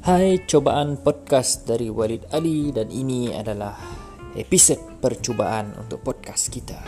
Hai, cobaan podcast dari Walid Ali dan ini adalah episod percubaan untuk podcast kita.